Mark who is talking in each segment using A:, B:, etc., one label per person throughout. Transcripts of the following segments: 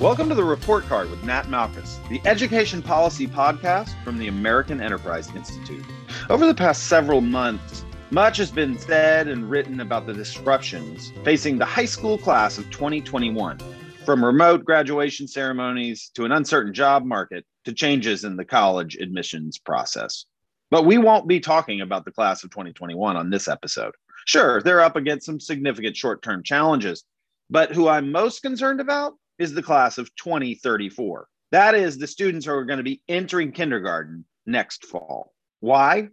A: Welcome to the Report Card with Nat Malkus, the education policy podcast from the American Enterprise Institute. Over the past several months, much has been said and written about the disruptions facing the high school class of 2021, from remote graduation ceremonies to an uncertain job market to changes in the college admissions process. But we won't be talking about the class of 2021 on this episode. Sure, they're up against some significant short term challenges, but who I'm most concerned about is the class of 2034. That is the students who are going to be entering kindergarten next fall. Why?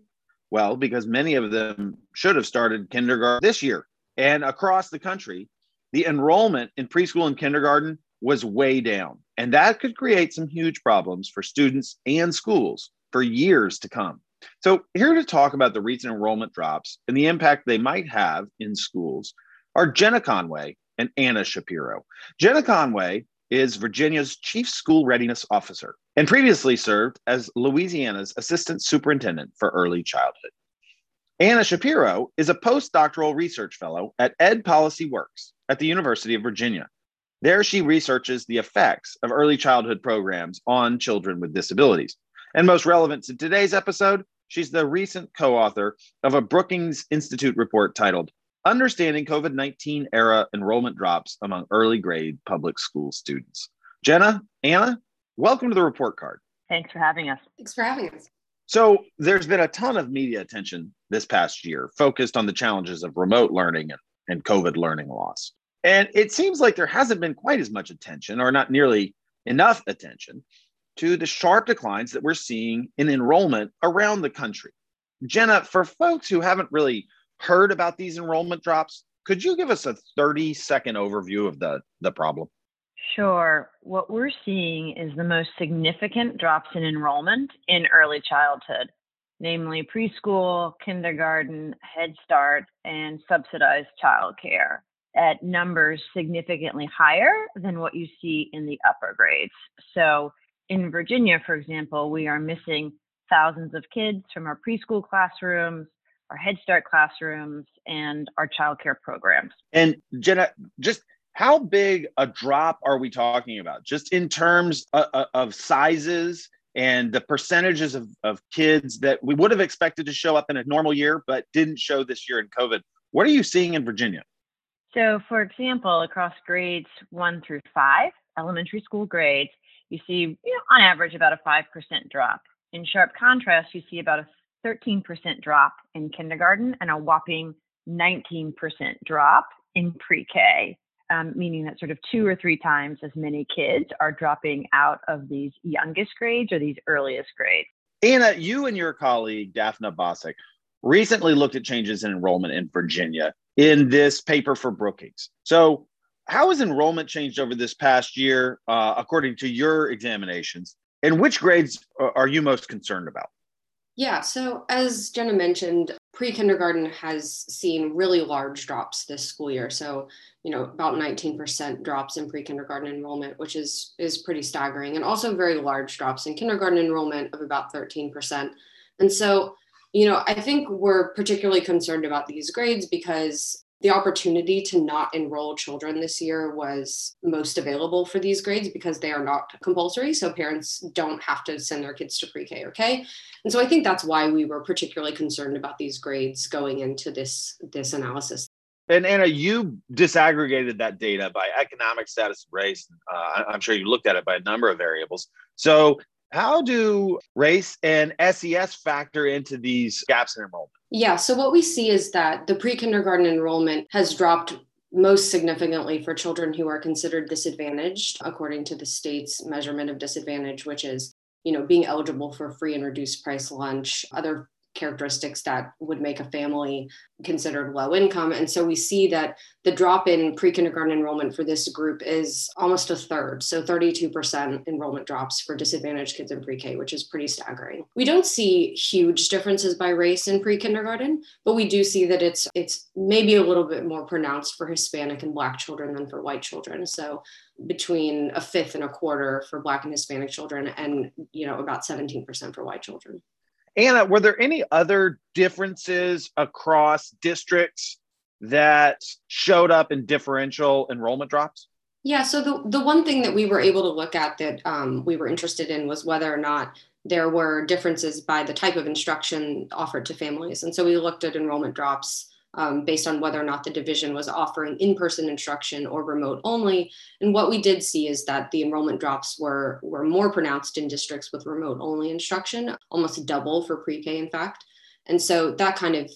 A: Well, because many of them should have started kindergarten this year. And across the country, the enrollment in preschool and kindergarten was way down. And that could create some huge problems for students and schools for years to come. So, here to talk about the recent enrollment drops and the impact they might have in schools are Jenna Conway and Anna Shapiro. Jenna Conway is Virginia's Chief School Readiness Officer and previously served as Louisiana's Assistant Superintendent for Early Childhood. Anna Shapiro is a postdoctoral research fellow at Ed Policy Works at the University of Virginia. There, she researches the effects of early childhood programs on children with disabilities. And most relevant to today's episode, she's the recent co author of a Brookings Institute report titled Understanding COVID 19 Era Enrollment Drops Among Early Grade Public School Students. Jenna, Anna, welcome to the report card.
B: Thanks for having us.
C: Thanks for having us.
A: So, there's been a ton of media attention this past year focused on the challenges of remote learning and, and COVID learning loss. And it seems like there hasn't been quite as much attention, or not nearly enough attention, to the sharp declines that we're seeing in enrollment around the country. Jenna, for folks who haven't really heard about these enrollment drops. Could you give us a 30 second overview of the, the problem?
B: Sure. What we're seeing is the most significant drops in enrollment in early childhood, namely preschool, kindergarten, Head Start, and subsidized childcare at numbers significantly higher than what you see in the upper grades. So in Virginia, for example, we are missing thousands of kids from our preschool classrooms, our Head Start classrooms, and our childcare programs.
A: And Jenna, just how big a drop are we talking about? Just in terms of, of sizes and the percentages of, of kids that we would have expected to show up in a normal year, but didn't show this year in COVID. What are you seeing in Virginia?
B: So, for example, across grades one through five, elementary school grades, you see, you know, on average, about a 5% drop. In sharp contrast, you see about a 13% drop in kindergarten and a whopping 19% drop in pre K, um, meaning that sort of two or three times as many kids are dropping out of these youngest grades or these earliest grades.
A: Anna, you and your colleague, Daphna Bassok, recently looked at changes in enrollment in Virginia in this paper for Brookings. So, how has enrollment changed over this past year, uh, according to your examinations? And which grades are you most concerned about?
C: Yeah, so as Jenna mentioned, pre kindergarten has seen really large drops this school year. So, you know, about 19% drops in pre kindergarten enrollment, which is, is pretty staggering, and also very large drops in kindergarten enrollment of about 13%. And so, you know, I think we're particularly concerned about these grades because the opportunity to not enroll children this year was most available for these grades because they are not compulsory. So parents don't have to send their kids to pre K or K. And so I think that's why we were particularly concerned about these grades going into this, this analysis.
A: And Anna, you disaggregated that data by economic status, race. Uh, I'm sure you looked at it by a number of variables. So how do race and SES factor into these gaps in enrollment?
C: Yeah, so what we see is that the pre kindergarten enrollment has dropped most significantly for children who are considered disadvantaged according to the state's measurement of disadvantage which is you know being eligible for free and reduced price lunch other characteristics that would make a family considered low income. And so we see that the drop in pre kindergarten enrollment for this group is almost a third. So 32% enrollment drops for disadvantaged kids in pre K, which is pretty staggering. We don't see huge differences by race in pre kindergarten, but we do see that it's, it's maybe a little bit more pronounced for Hispanic and Black children than for white children. So between a fifth and a quarter for Black and Hispanic children, and you know about 17% for white children.
A: Anna, were there any other differences across districts that showed up in differential enrollment drops?
C: Yeah, so the, the one thing that we were able to look at that um, we were interested in was whether or not there were differences by the type of instruction offered to families. And so we looked at enrollment drops um, based on whether or not the division was offering in-person instruction or remote only. And what we did see is that the enrollment drops were, were more pronounced in districts with remote only instruction, almost double for pre-K in fact. And so that kind of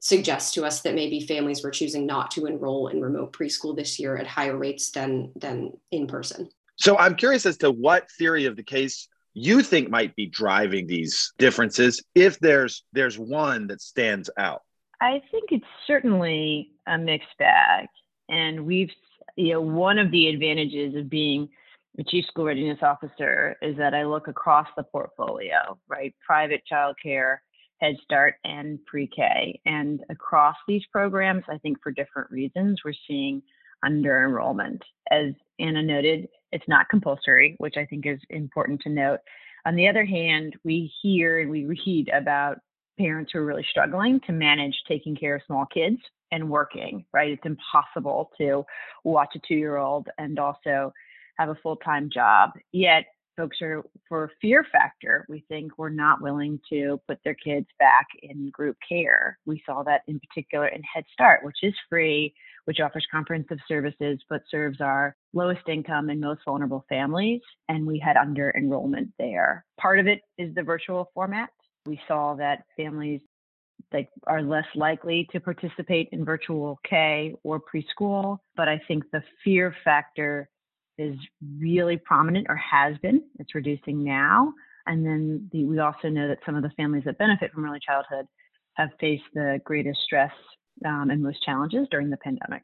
C: suggests to us that maybe families were choosing not to enroll in remote preschool this year at higher rates than than in person.
A: So I'm curious as to what theory of the case you think might be driving these differences if there's there's one that stands out.
B: I think it's certainly a mixed bag and we've you know one of the advantages of being a chief school readiness officer is that I look across the portfolio, right? Private childcare, Head Start and pre K. And across these programs, I think for different reasons, we're seeing under enrollment. As Anna noted, it's not compulsory, which I think is important to note. On the other hand, we hear and we read about parents who are really struggling to manage taking care of small kids and working, right? It's impossible to watch a two year old and also have a full time job. Yet folks are for fear factor we think we're not willing to put their kids back in group care we saw that in particular in head start which is free which offers comprehensive services but serves our lowest income and most vulnerable families and we had under enrollment there part of it is the virtual format we saw that families like are less likely to participate in virtual K or preschool, but I think the fear factor is really prominent or has been. It's reducing now. And then the, we also know that some of the families that benefit from early childhood have faced the greatest stress um, and most challenges during the pandemic.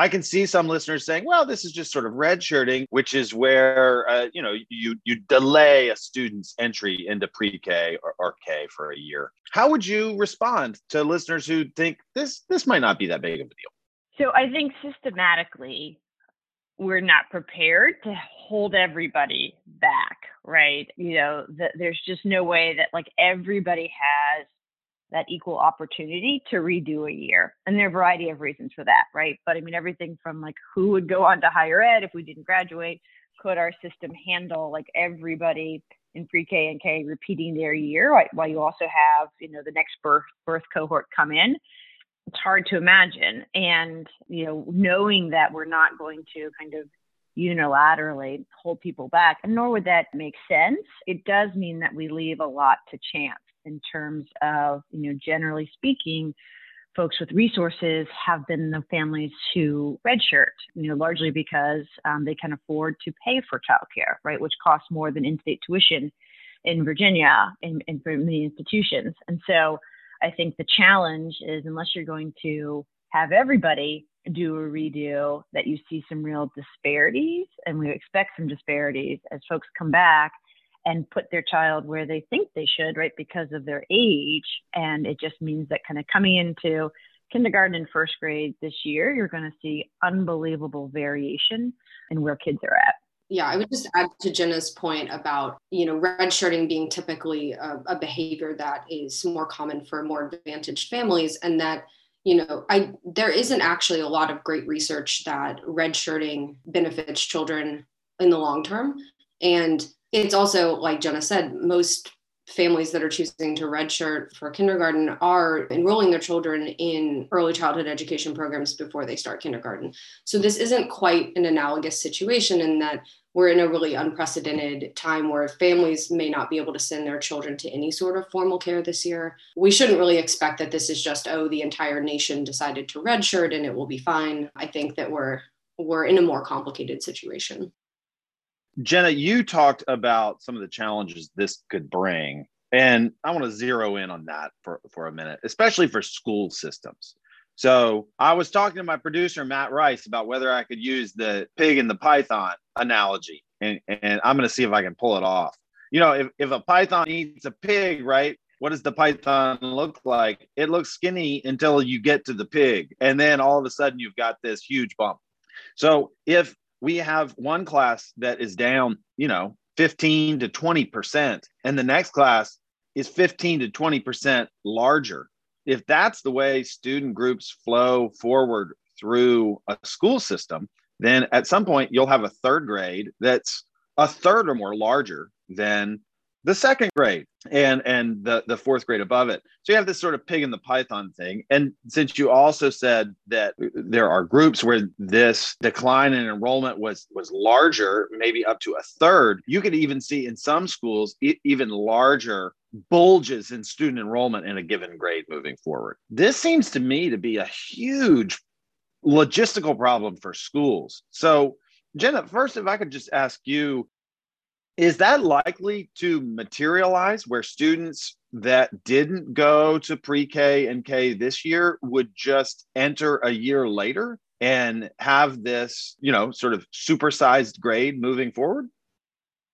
A: I can see some listeners saying, "Well, this is just sort of redshirting, which is where uh, you know you you delay a student's entry into pre-K or, or K for a year." How would you respond to listeners who think this this might not be that big of a deal?
B: So I think systematically, we're not prepared to hold everybody back, right? You know, that there's just no way that like everybody has that equal opportunity to redo a year. And there are a variety of reasons for that, right? But I mean, everything from like who would go on to higher ed if we didn't graduate? Could our system handle like everybody in pre-K and K repeating their year right? while you also have, you know, the next birth birth cohort come in? it's hard to imagine. And, you know, knowing that we're not going to kind of unilaterally hold people back, and nor would that make sense, it does mean that we leave a lot to chance in terms of, you know, generally speaking, folks with resources have been the families who redshirt, you know, largely because um, they can afford to pay for childcare, right, which costs more than in-state tuition in Virginia in, in for many institutions. And so I think the challenge is unless you're going to have everybody do a redo, that you see some real disparities, and we expect some disparities as folks come back and put their child where they think they should, right, because of their age. And it just means that kind of coming into kindergarten and first grade this year, you're going to see unbelievable variation in where kids are at
C: yeah, I would just add to Jenna's point about, you know, redshirting being typically a, a, behavior that is more common for more advantaged families and that, you know, I there isn't actually a lot of great research that redshirting benefits children in the long term. And it's also, like Jenna said, most families that are choosing to redshirt for kindergarten are enrolling their children in early childhood education programs before they start kindergarten. So this isn't quite an analogous situation in that we're in a really unprecedented time where families may not be able to send their children to any sort of formal care this year. We shouldn't really expect that this is just, oh, the entire nation decided to redshirt and it will be fine. I think that we're we're in a more complicated situation.
A: Jenna, you talked about some of the challenges this could bring. And I want to zero in on that for, for a minute, especially for school systems. So I was talking to my producer, Matt Rice, about whether I could use the pig and the python analogy. And, and I'm going to see if I can pull it off. You know, if, if a python eats a pig, right? What does the python look like? It looks skinny until you get to the pig. And then all of a sudden you've got this huge bump. So if we have one class that is down, you know, 15 to 20%, and the next class is 15 to 20% larger, if that's the way student groups flow forward through a school system, then at some point you'll have a third grade that's a third or more larger than the second grade and and the the fourth grade above it. So you have this sort of pig in the python thing. And since you also said that there are groups where this decline in enrollment was was larger maybe up to a third you could even see in some schools e- even larger bulges in student enrollment in a given grade moving forward. This seems to me to be a huge logistical problem for schools. So jenna first if i could just ask you is that likely to materialize where students that didn't go to pre-K and K this year would just enter a year later and have this, you know, sort of supersized grade moving forward?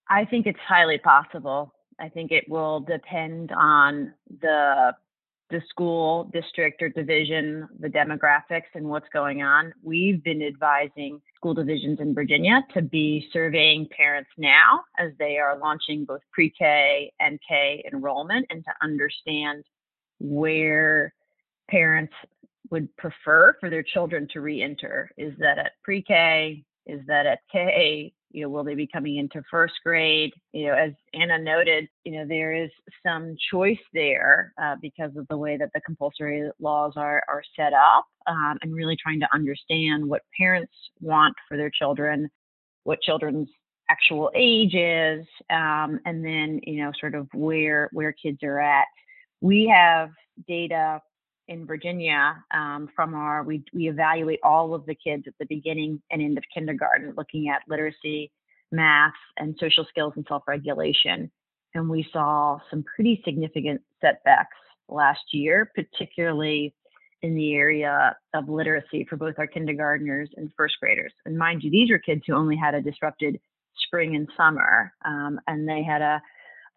B: I think it's highly possible. I think it will depend on the the school district or division, the demographics and what's going on. We've been advising school divisions in Virginia to be surveying parents now as they are launching both pre K and K enrollment and to understand where parents would prefer for their children to re enter. Is that at pre K? Is that at K? You know, will they be coming into first grade? You know, as Anna noted, you know, there is some choice there uh, because of the way that the compulsory laws are are set up, um, and really trying to understand what parents want for their children, what children's actual age is, um, and then you know, sort of where where kids are at. We have data in Virginia um, from our we we evaluate all of the kids at the beginning and end of kindergarten, looking at literacy, math, and social skills and self-regulation. And we saw some pretty significant setbacks last year, particularly in the area of literacy for both our kindergartners and first graders. And mind you, these are kids who only had a disrupted spring and summer, um, and they had a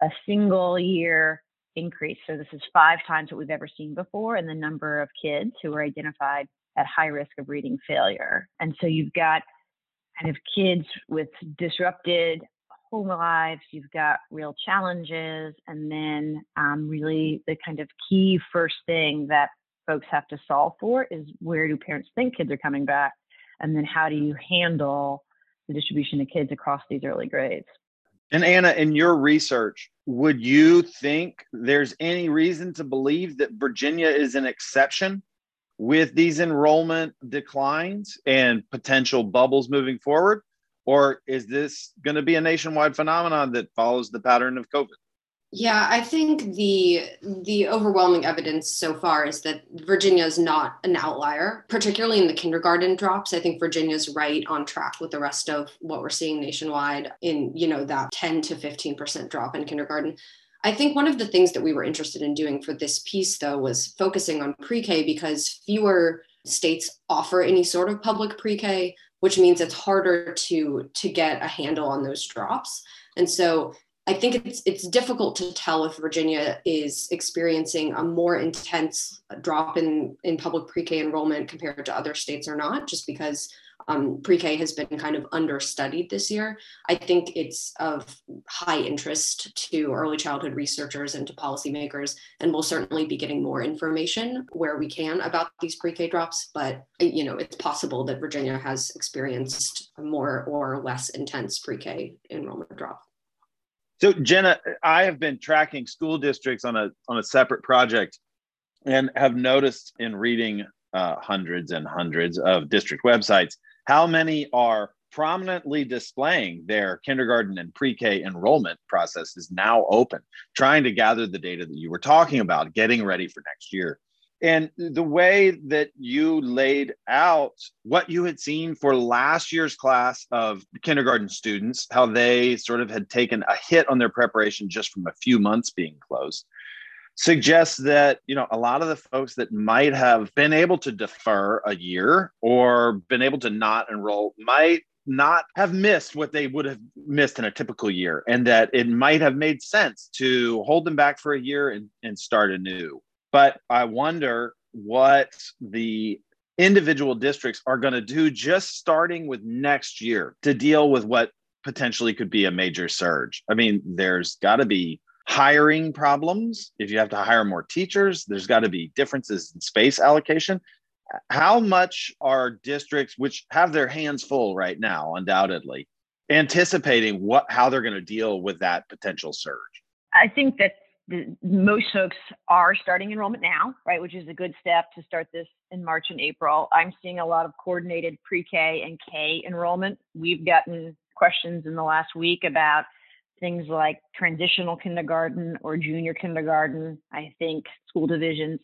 B: a single year increase. So this is five times what we've ever seen before in the number of kids who are identified at high risk of reading failure. And so you've got kind of kids with disrupted home lives, you've got real challenges, and then um, really the kind of key first thing that folks have to solve for is where do parents think kids are coming back? And then how do you handle the distribution of kids across these early grades?
A: And Anna, in your research, would you think there's any reason to believe that Virginia is an exception with these enrollment declines and potential bubbles moving forward? Or is this going to be a nationwide phenomenon that follows the pattern of COVID?
C: Yeah, I think the the overwhelming evidence so far is that Virginia is not an outlier, particularly in the kindergarten drops. I think Virginia is right on track with the rest of what we're seeing nationwide in, you know, that 10 to 15% drop in kindergarten. I think one of the things that we were interested in doing for this piece though was focusing on pre-K because fewer states offer any sort of public pre-K, which means it's harder to to get a handle on those drops. And so I think it's it's difficult to tell if Virginia is experiencing a more intense drop in in public pre-K enrollment compared to other states or not, just because um, pre-K has been kind of understudied this year. I think it's of high interest to early childhood researchers and to policymakers, and we'll certainly be getting more information where we can about these pre-K drops. But you know, it's possible that Virginia has experienced a more or less intense pre-K enrollment drop.
A: So Jenna, I have been tracking school districts on a on a separate project, and have noticed in reading uh, hundreds and hundreds of district websites how many are prominently displaying their kindergarten and pre-K enrollment process is now open, trying to gather the data that you were talking about, getting ready for next year. And the way that you laid out what you had seen for last year's class of kindergarten students, how they sort of had taken a hit on their preparation just from a few months being closed, suggests that you know a lot of the folks that might have been able to defer a year or been able to not enroll might not have missed what they would have missed in a typical year and that it might have made sense to hold them back for a year and, and start anew but I wonder what the individual districts are going to do just starting with next year to deal with what potentially could be a major surge. I mean, there's got to be hiring problems. If you have to hire more teachers, there's got to be differences in space allocation. how much are districts which have their hands full right now undoubtedly anticipating what how they're going to deal with that potential surge
B: i think that the, most folks are starting enrollment now right which is a good step to start this in march and april. I'm seeing a lot of coordinated pre-k and k enrollment. We've gotten questions in the last week about things like transitional kindergarten or junior kindergarten. I think school divisions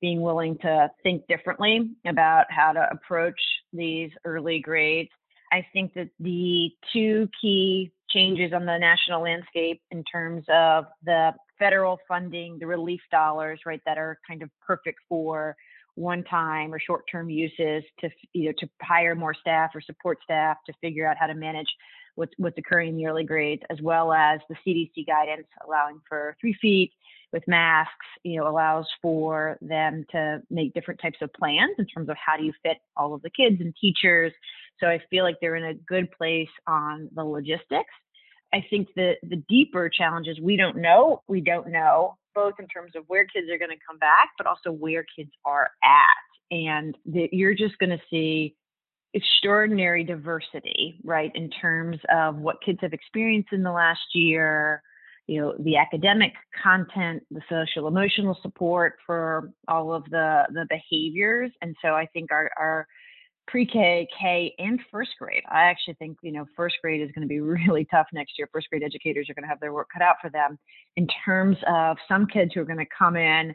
B: being willing to think differently about how to approach these early grades. I think that the two key changes on the national landscape in terms of the federal funding, the relief dollars, right, that are kind of perfect for one-time or short-term uses to you know to hire more staff or support staff to figure out how to manage what's what's occurring in the early grades, as well as the CDC guidance allowing for three feet with masks, you know, allows for them to make different types of plans in terms of how do you fit all of the kids and teachers. So I feel like they're in a good place on the logistics. I think the the deeper challenges we don't know, we don't know both in terms of where kids are going to come back, but also where kids are at, and the, you're just going to see extraordinary diversity, right, in terms of what kids have experienced in the last year, you know the academic content the social emotional support for all of the the behaviors. And so i think our our pre-k k and first grade i actually think you know first grade is going to be really tough next year first grade educators are going to have their work cut out for them in terms of some kids who are going to come in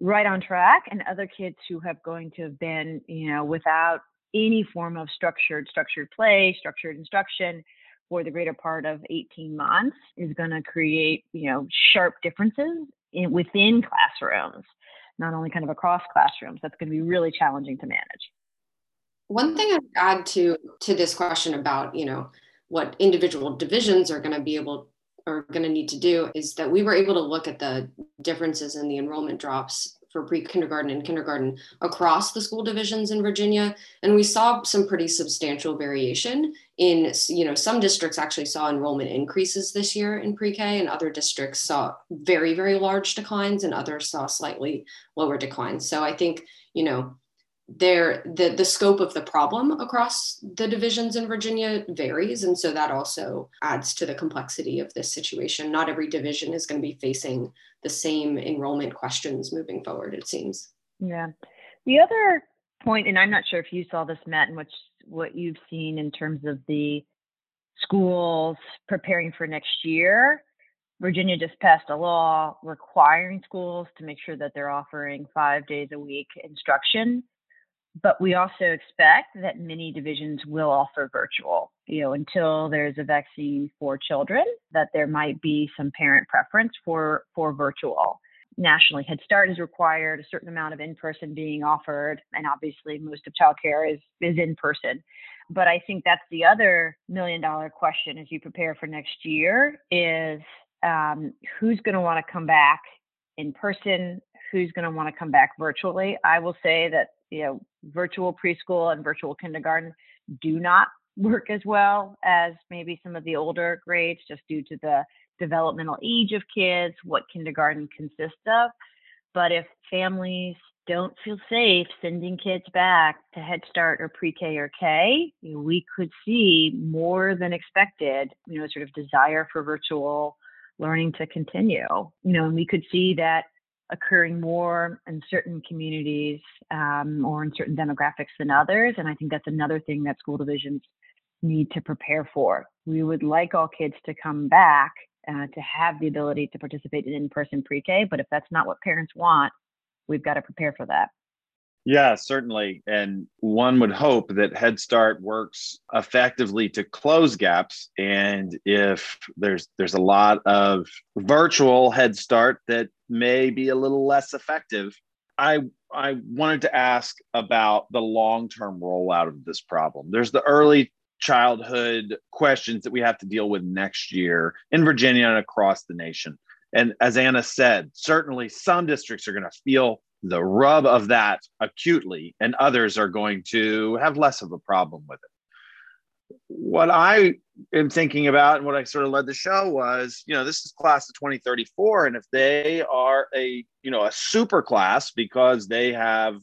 B: right on track and other kids who have going to have been you know without any form of structured structured play structured instruction for the greater part of 18 months is going to create, you know, sharp differences in, within classrooms, not only kind of across classrooms. That's going to be really challenging to manage.
C: One thing I'd add to to this question about, you know, what individual divisions are going to be able are going to need to do is that we were able to look at the differences in the enrollment drops for pre-kindergarten and kindergarten across the school divisions in Virginia and we saw some pretty substantial variation in you know some districts actually saw enrollment increases this year in pre-K and other districts saw very very large declines and others saw slightly lower declines. So I think you know there the the scope of the problem across the divisions in Virginia varies. And so that also adds to the complexity of this situation. Not every division is going to be facing the same enrollment questions moving forward it seems.
B: Yeah. The other point and I'm not sure if you saw this Matt and what what you've seen in terms of the schools preparing for next year Virginia just passed a law requiring schools to make sure that they're offering 5 days a week instruction but we also expect that many divisions will offer virtual you know until there's a vaccine for children that there might be some parent preference for for virtual. Nationally head start is required a certain amount of in-person being offered and obviously most of childcare is is in person but i think that's the other million dollar question as you prepare for next year is um, who's going to want to come back in person? Who's going to want to come back virtually? I will say that you know virtual preschool and virtual kindergarten do not work as well as maybe some of the older grades just due to the developmental age of kids, what kindergarten consists of. But if families don't feel safe sending kids back to Head Start or pre K or K, we could see more than expected, you know, sort of desire for virtual learning to continue. You know, and we could see that occurring more in certain communities um, or in certain demographics than others. And I think that's another thing that school divisions need to prepare for. We would like all kids to come back uh, to have the ability to participate in in person pre K, but if that's not what parents want, we've got to prepare for that.
A: Yeah, certainly. And one would hope that Head Start works effectively to close gaps. And if there's there's a lot of virtual Head Start that may be a little less effective, I I wanted to ask about the long-term rollout of this problem. There's the early childhood questions that we have to deal with next year in Virginia and across the nation. And as Anna said, certainly some districts are going to feel the rub of that acutely, and others are going to have less of a problem with it. What I am thinking about and what I sort of led the show was, you know, this is class of 2034. And if they are a, you know, a super class because they have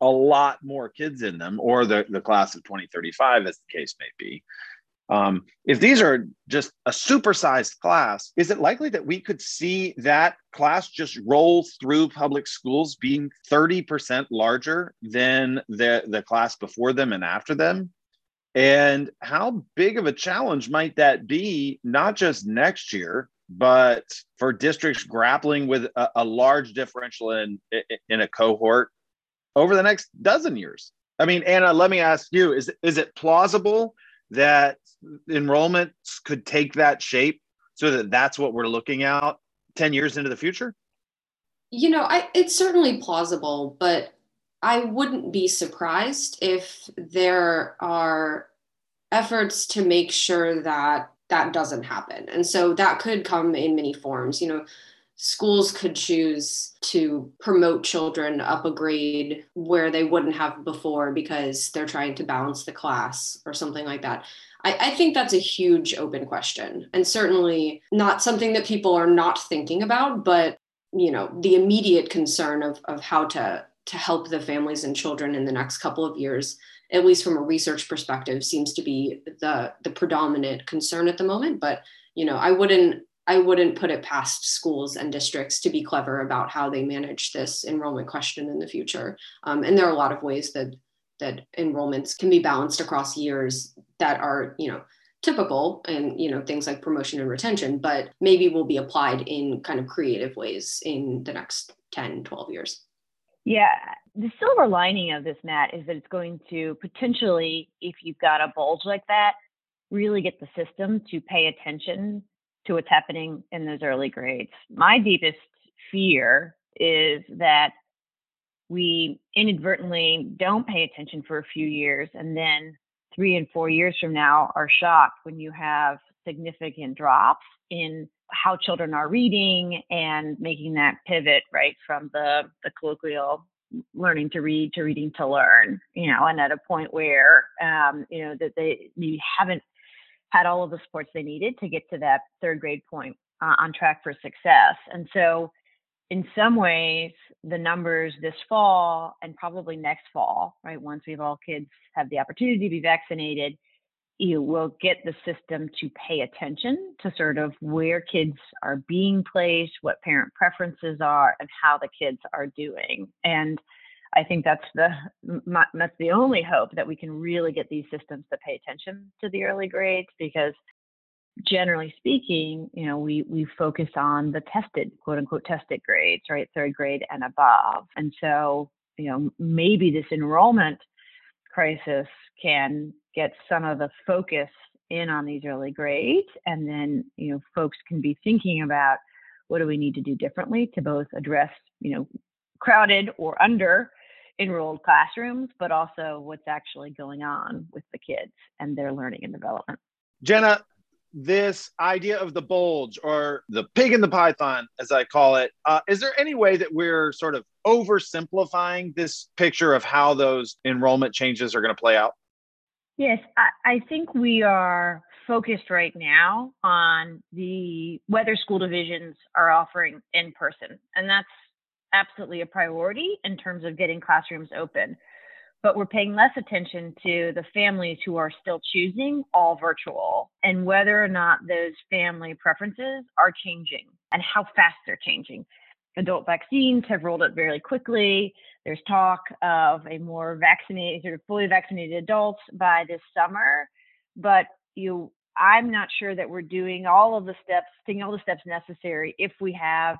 A: a lot more kids in them, or the, the class of 2035, as the case may be. Um, if these are just a supersized class, is it likely that we could see that class just roll through public schools being 30% larger than the, the class before them and after them? And how big of a challenge might that be, not just next year, but for districts grappling with a, a large differential in, in a cohort over the next dozen years? I mean, Anna, let me ask you: Is is it plausible that enrollments could take that shape so that that's what we're looking at 10 years into the future?
C: You know, I, it's certainly plausible, but I wouldn't be surprised if there are efforts to make sure that that doesn't happen. And so that could come in many forms. You know, schools could choose to promote children up a grade where they wouldn't have before because they're trying to balance the class or something like that. I, I, think that's a huge open question and certainly not something that people are not thinking about, but you know, the immediate concern of, of how to to help the families and children in the next couple of years, at least from a research perspective, seems to be the the predominant concern at the moment. But you know, I wouldn't I wouldn't put it past schools and districts to be clever about how they manage this enrollment question in the future. Um, and there are a lot of ways that that enrollments can be balanced across years that are, you know, typical and you know things like promotion and retention but maybe will be applied in kind of creative ways in the next 10 12 years
B: yeah the silver lining of this matt is that it's going to potentially if you've got a bulge like that really get the system to pay attention to what's happening in those early grades. My deepest fear is that we inadvertently don't pay attention for a few years and then three and four years from now are shocked when you have significant drops in how children are reading and making that pivot right from the, the colloquial learning to read to reading to learn you know and at a point where um, you know that they maybe haven't had all of the supports they needed to get to that third grade point uh, on track for success. And so, in some ways, the numbers this fall and probably next fall, right, once we've all kids have the opportunity to be vaccinated, you will get the system to pay attention to sort of where kids are being placed, what parent preferences are, and how the kids are doing. And I think that's the that's the only hope that we can really get these systems to pay attention to the early grades because generally speaking, you know, we we focus on the tested, quote unquote tested grades, right? Third grade and above. And so, you know, maybe this enrollment crisis can get some of the focus in on these early grades and then, you know, folks can be thinking about what do we need to do differently to both address, you know, crowded or under enrolled classrooms, but also what's actually going on with the kids and their learning and development.
A: Jenna, this idea of the bulge or the pig in the python, as I call it, uh, is there any way that we're sort of oversimplifying this picture of how those enrollment changes are going to play out?
B: Yes, I, I think we are focused right now on the whether school divisions are offering in person, and that's absolutely a priority in terms of getting classrooms open. But we're paying less attention to the families who are still choosing all virtual and whether or not those family preferences are changing and how fast they're changing. Adult vaccines have rolled out very quickly. There's talk of a more vaccinated, sort of fully vaccinated adults by this summer. But you I'm not sure that we're doing all of the steps, taking all the steps necessary if we have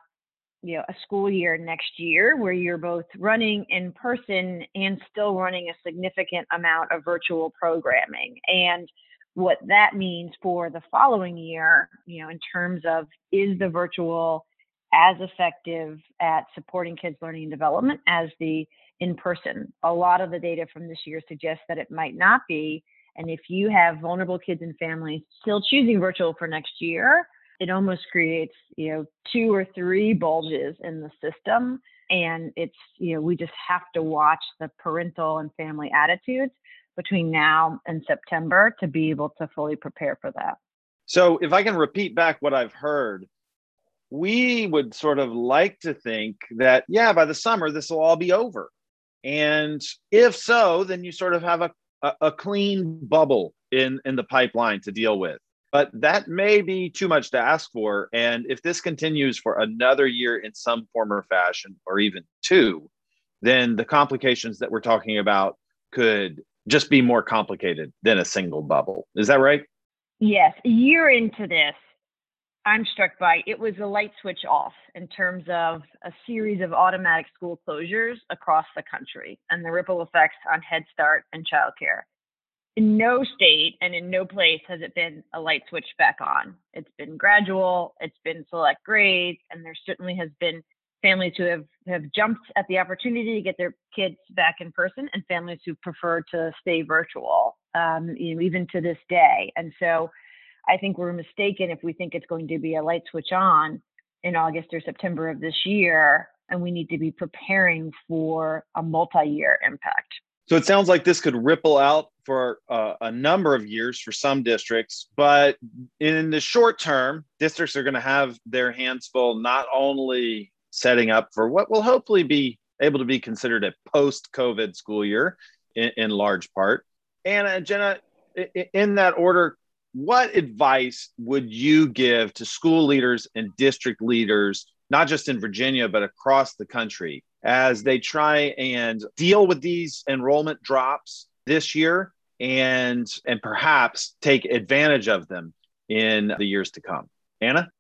B: you know a school year next year where you're both running in person and still running a significant amount of virtual programming. And what that means for the following year you know in terms of is the virtual as effective at supporting kids learning and development as the in person a lot of the data from this year suggests that it might not be. And if you have vulnerable kids and families still choosing virtual for next year it almost creates you know two or three bulges in the system and it's you know we just have to watch the parental and family attitudes between now and september to be able to fully prepare for that
A: so if i can repeat back what i've heard we would sort of like to think that yeah by the summer this will all be over And if so, then you sort of have a, a, a clean bubble in, in the pipeline to deal with. But that may be too much to ask for. And if this continues for another year in some form or fashion, or even two, then the complications that we're talking about could just be more complicated than a single bubble. Is that right?
B: Yes. A year into this, I'm struck by it was a light switch off in terms of a series of automatic school closures across the country and the ripple effects on Head Start and childcare. In no state and in no place has it been a light switch back on. It's been gradual, it's been select grades, and there certainly has been families who have, have jumped at the opportunity to get their kids back in person and families who prefer to stay virtual, um, you know, even to this day. And so I think we're mistaken if we think it's going to be a light switch on in August or September of this year, and we need to be preparing for a multi year impact.
A: So it sounds like this could ripple out for uh, a number of years for some districts, but in the short term, districts are going to have their hands full not only setting up for what will hopefully be able to be considered a post COVID school year in, in large part. And Jenna, in that order, what advice would you give to school leaders and district leaders, not just in Virginia, but across the country, as they try and deal with these enrollment drops this year and, and perhaps take advantage of them in the years to come? Anna?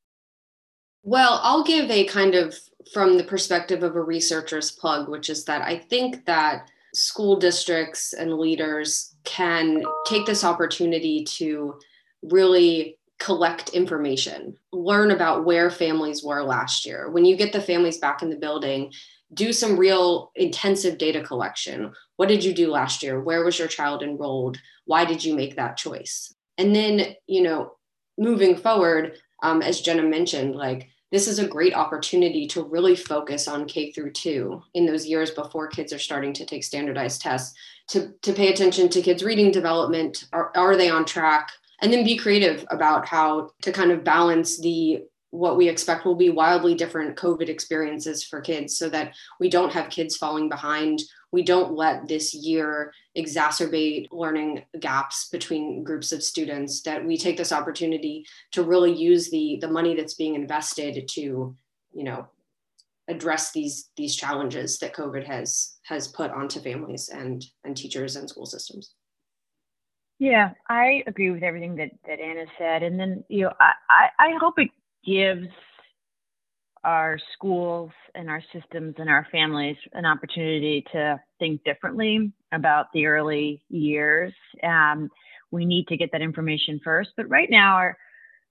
C: Well, I'll give a kind of from the perspective of a researcher's plug, which is that I think that school districts and leaders can take this opportunity to really collect information, learn about where families were last year. When you get the families back in the building, do some real intensive data collection. What did you do last year? Where was your child enrolled? Why did you make that choice? And then, you know, moving forward, um, as Jenna mentioned, like this is a great opportunity to really focus on K through two in those years before kids are starting to take standardized tests, to, to pay attention to kids' reading development. Are, are they on track? and then be creative about how to kind of balance the what we expect will be wildly different COVID experiences for kids so that we don't have kids falling behind. We don't let this year exacerbate learning gaps between groups of students, that we take this opportunity to really use the, the money that's being invested to, you know, address these, these challenges that COVID has, has put onto families and, and teachers and school systems.
B: Yeah, I agree with everything that, that Anna said. And then, you know, I, I, I hope it gives our schools and our systems and our families an opportunity to think differently about the early years. Um, we need to get that information first. But right now, our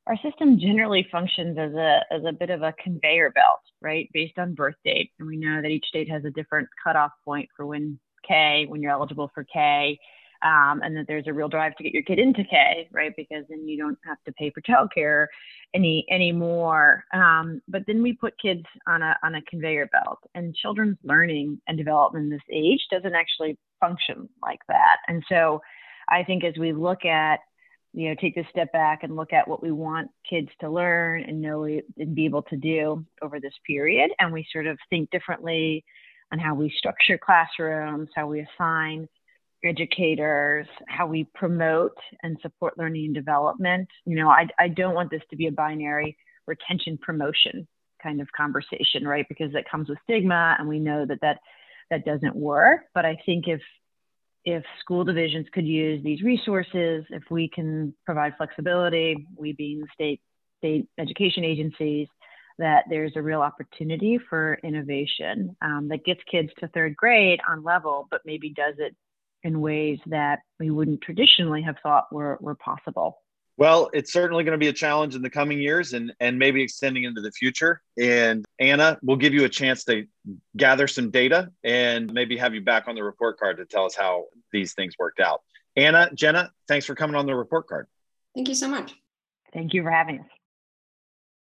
B: our system generally functions as a as a bit of a conveyor belt, right, based on birth date. And we know that each state has a different cutoff point for when K, when you're eligible for K um, and that there's a real drive to get your kid into K, right? Because then you don't have to pay for childcare any anymore. Um, but then we put kids on a on a conveyor belt, and children's learning and development this age doesn't actually function like that. And so, I think as we look at you know take this step back and look at what we want kids to learn and know and be able to do over this period and we sort of think differently on how we structure classrooms how we assign educators, how we promote and support learning and development. You know, I, I don't want this to be a binary retention promotion kind of conversation, right? Because it comes with stigma, and we know that that that doesn't work. But I think if if school divisions could use these resources, if we can provide flexibility, we being state state education agencies, that there's a real opportunity for innovation um, that gets kids to third grade on level, but maybe does it in ways that we wouldn't traditionally have thought were, were possible.
A: Well, it's certainly going to be a challenge in the coming years and, and maybe extending into the future. And Anna, we'll give you a chance to gather some data and maybe have you back on the report card to tell us how these things worked out. Anna, Jenna, thanks for coming on the report card.
C: Thank you so much.
B: Thank you for having us.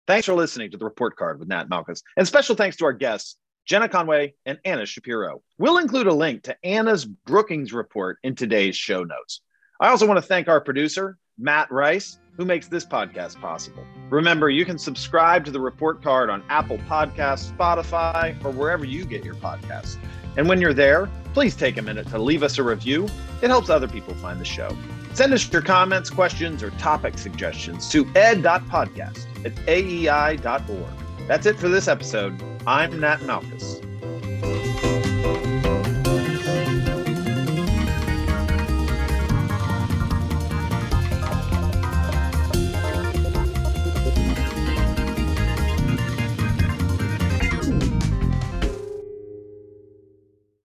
A: Thanks for listening to the report card with Nat Malkus. And special thanks to our guests, Jenna Conway, and Anna Shapiro. We'll include a link to Anna's Brookings report in today's show notes. I also want to thank our producer, Matt Rice, who makes this podcast possible. Remember, you can subscribe to the report card on Apple Podcasts, Spotify, or wherever you get your podcasts. And when you're there, please take a minute to leave us a review. It helps other people find the show. Send us your comments, questions, or topic suggestions to ed.podcast at aei.org. That's it for this episode. I'm Nat Malkus.